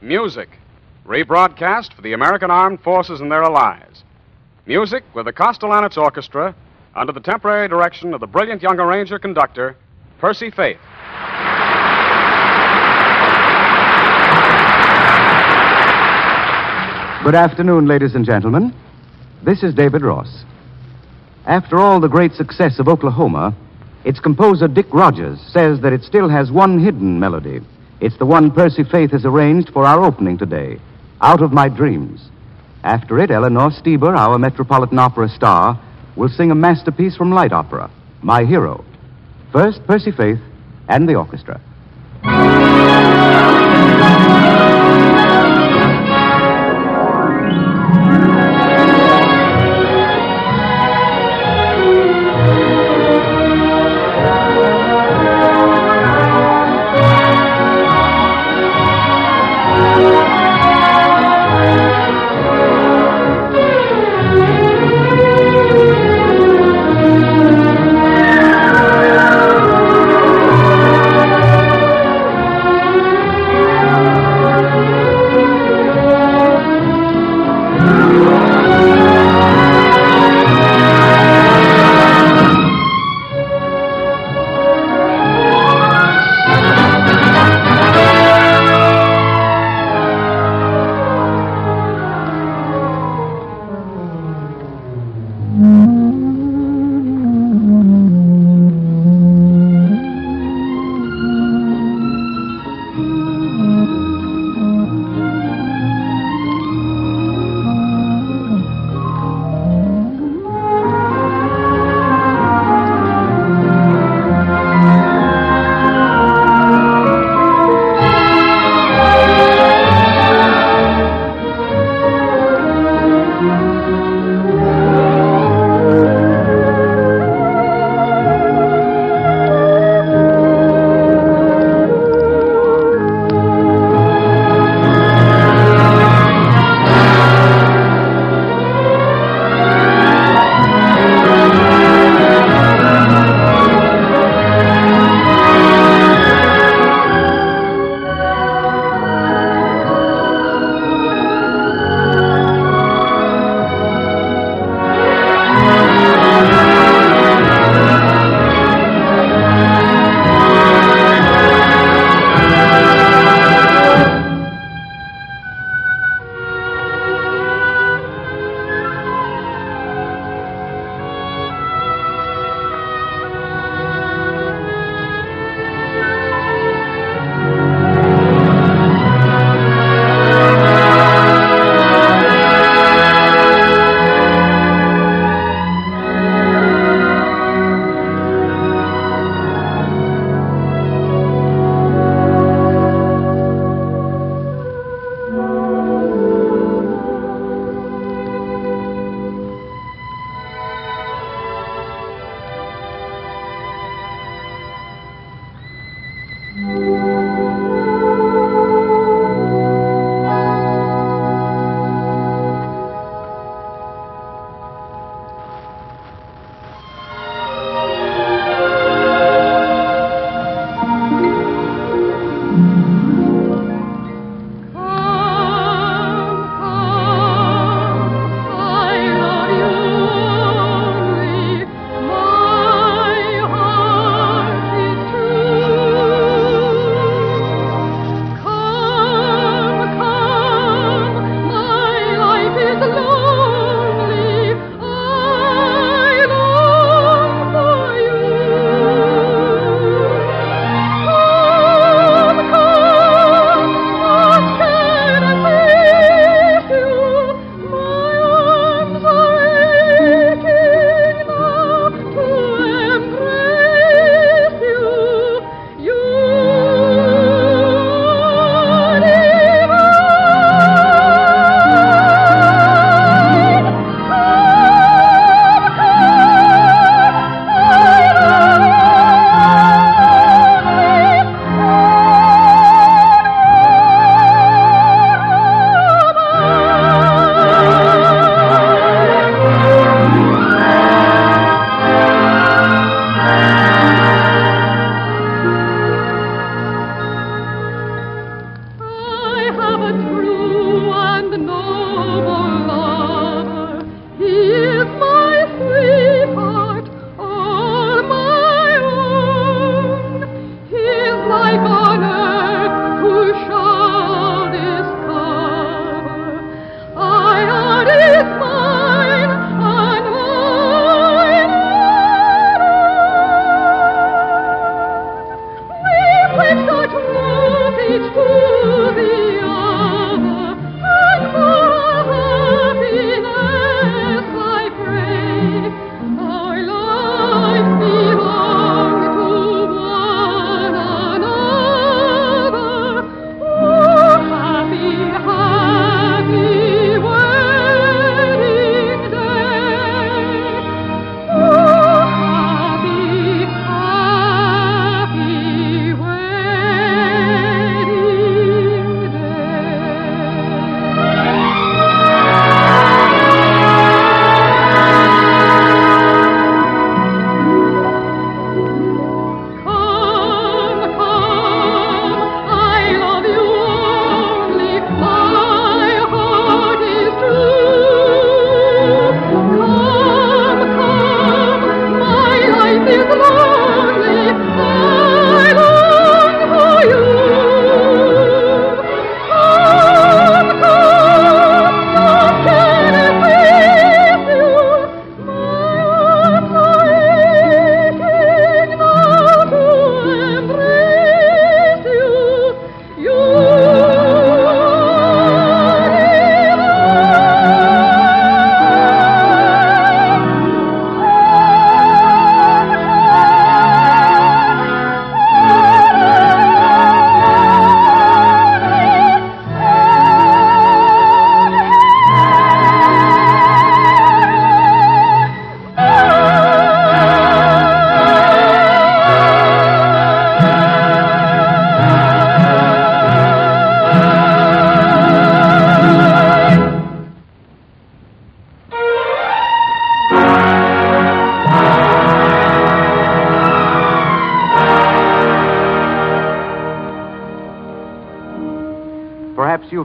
Music, rebroadcast for the American Armed Forces and their allies. Music with the Kostelanetz Orchestra under the temporary direction of the brilliant young arranger conductor, Percy Faith. Good afternoon, ladies and gentlemen. This is David Ross. After all the great success of Oklahoma, its composer Dick Rodgers says that it still has one hidden melody. It's the one Percy Faith has arranged for our opening today, Out of My Dreams. After it, Eleanor Steber, our Metropolitan Opera star, will sing a masterpiece from light opera, My Hero. First, Percy Faith and the orchestra.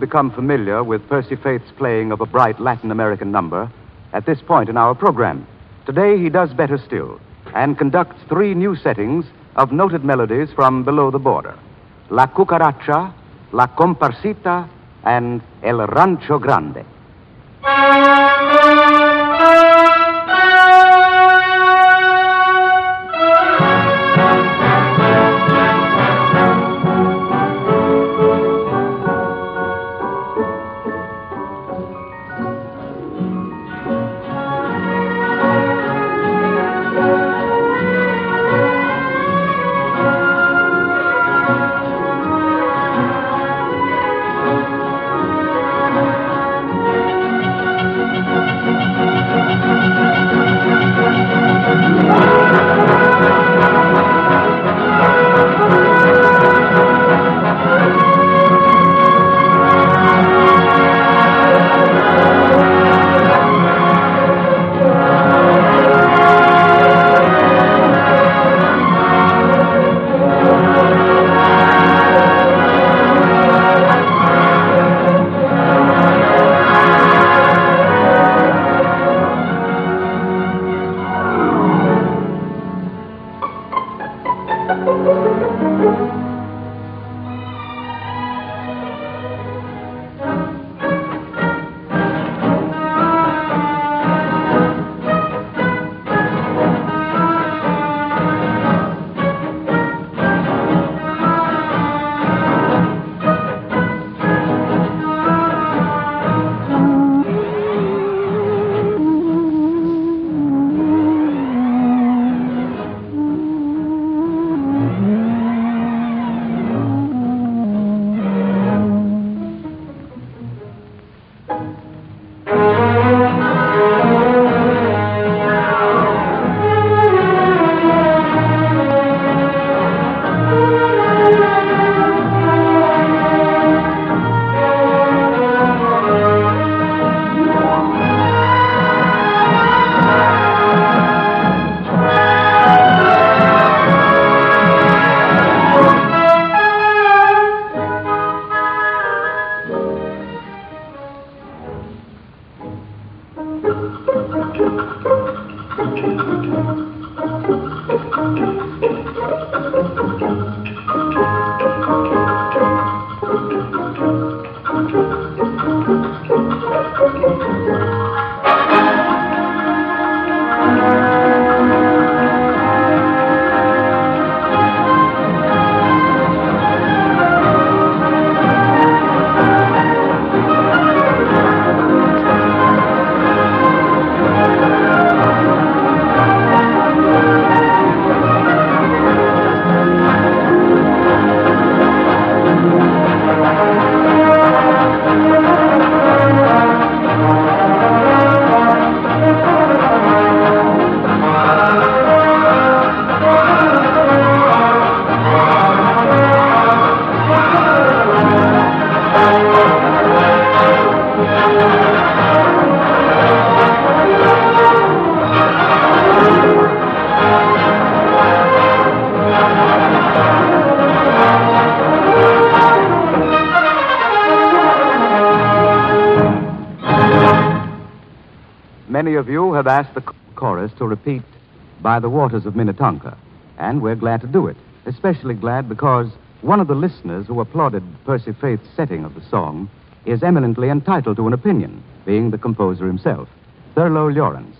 Become familiar with Percy Faith's playing of a bright Latin American number at this point in our program. Today he does better still and conducts three new settings of noted melodies from below the border La Cucaracha, La Cumparsita, and El Rancho Grande. Repeat By the Waters of Minnetonka, and we're glad to do it. Especially glad because one of the listeners who applauded Percy Faith's setting of the song is eminently entitled to an opinion, being the composer himself, Thurlow Lieurance.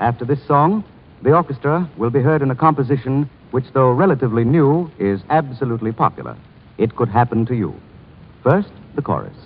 After this song, the orchestra will be heard in a composition which, though relatively new, is absolutely popular. It could happen to you. First, the chorus.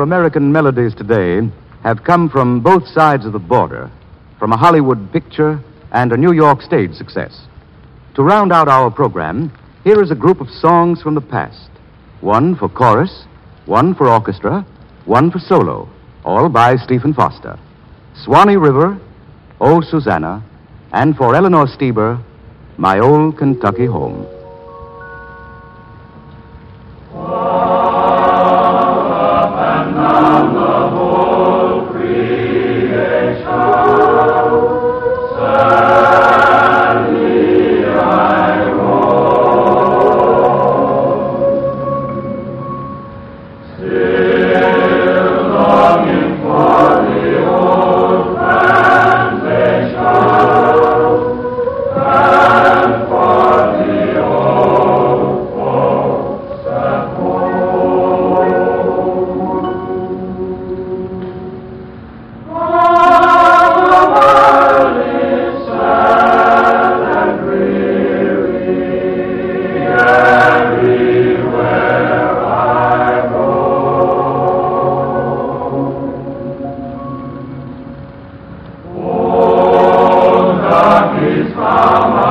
Our American melodies today have come from both sides of the border, from a Hollywood picture and a New York stage success. To round out our program, here is a group of songs from the past one for chorus, one for orchestra, one for solo, all by Stephen Foster. Swanee River, Oh Susanna, and for Eleanor Steber, My Old Kentucky Home. Amen.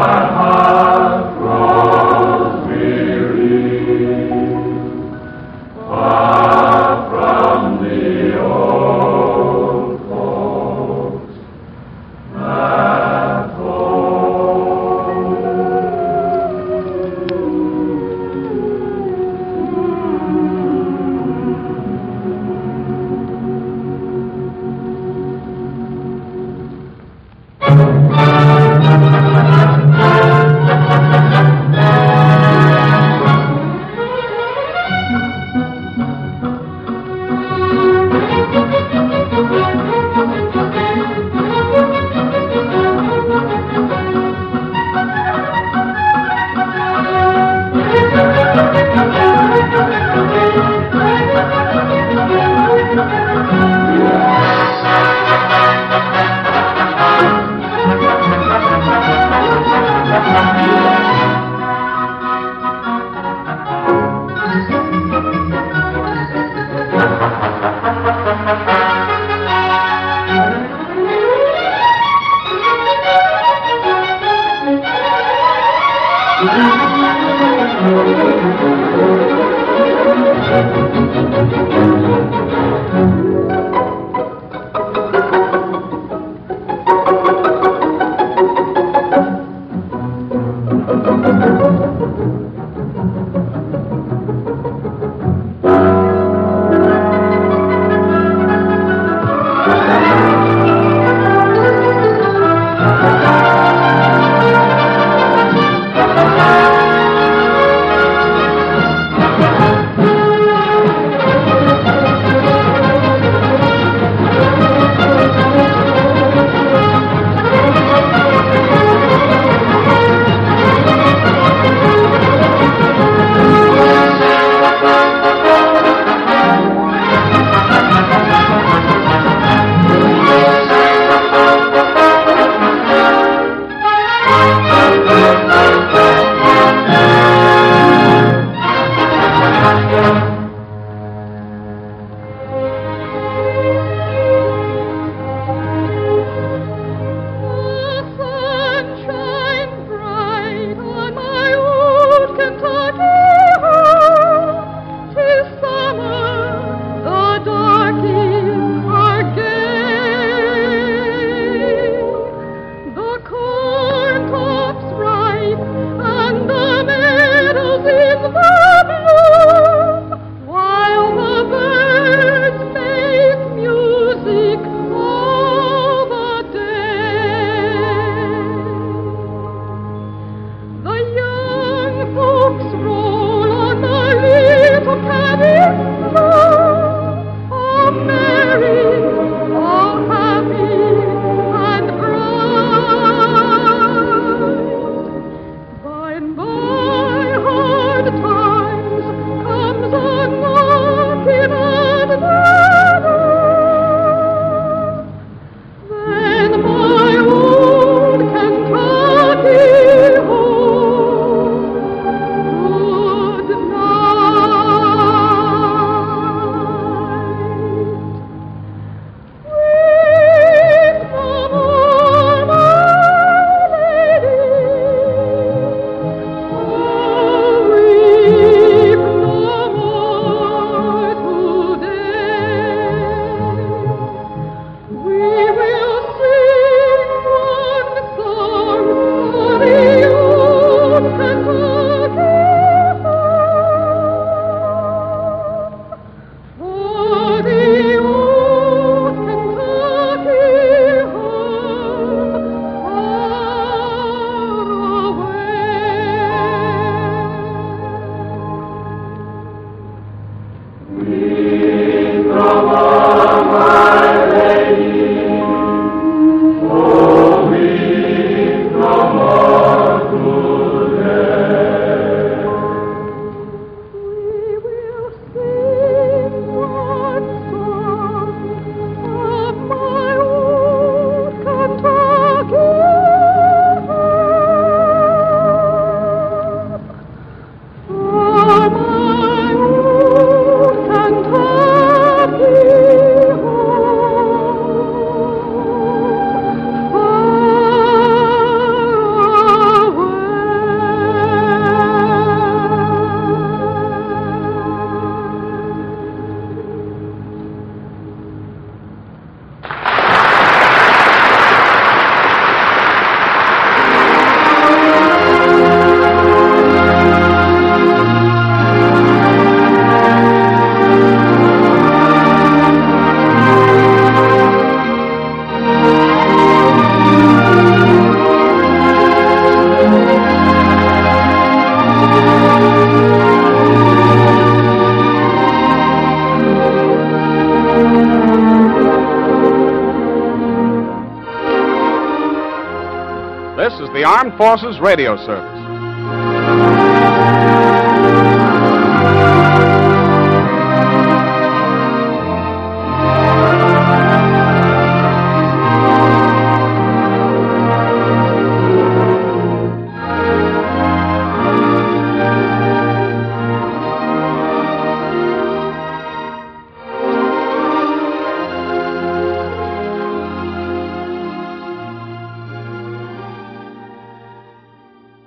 Armed Forces Radio Service.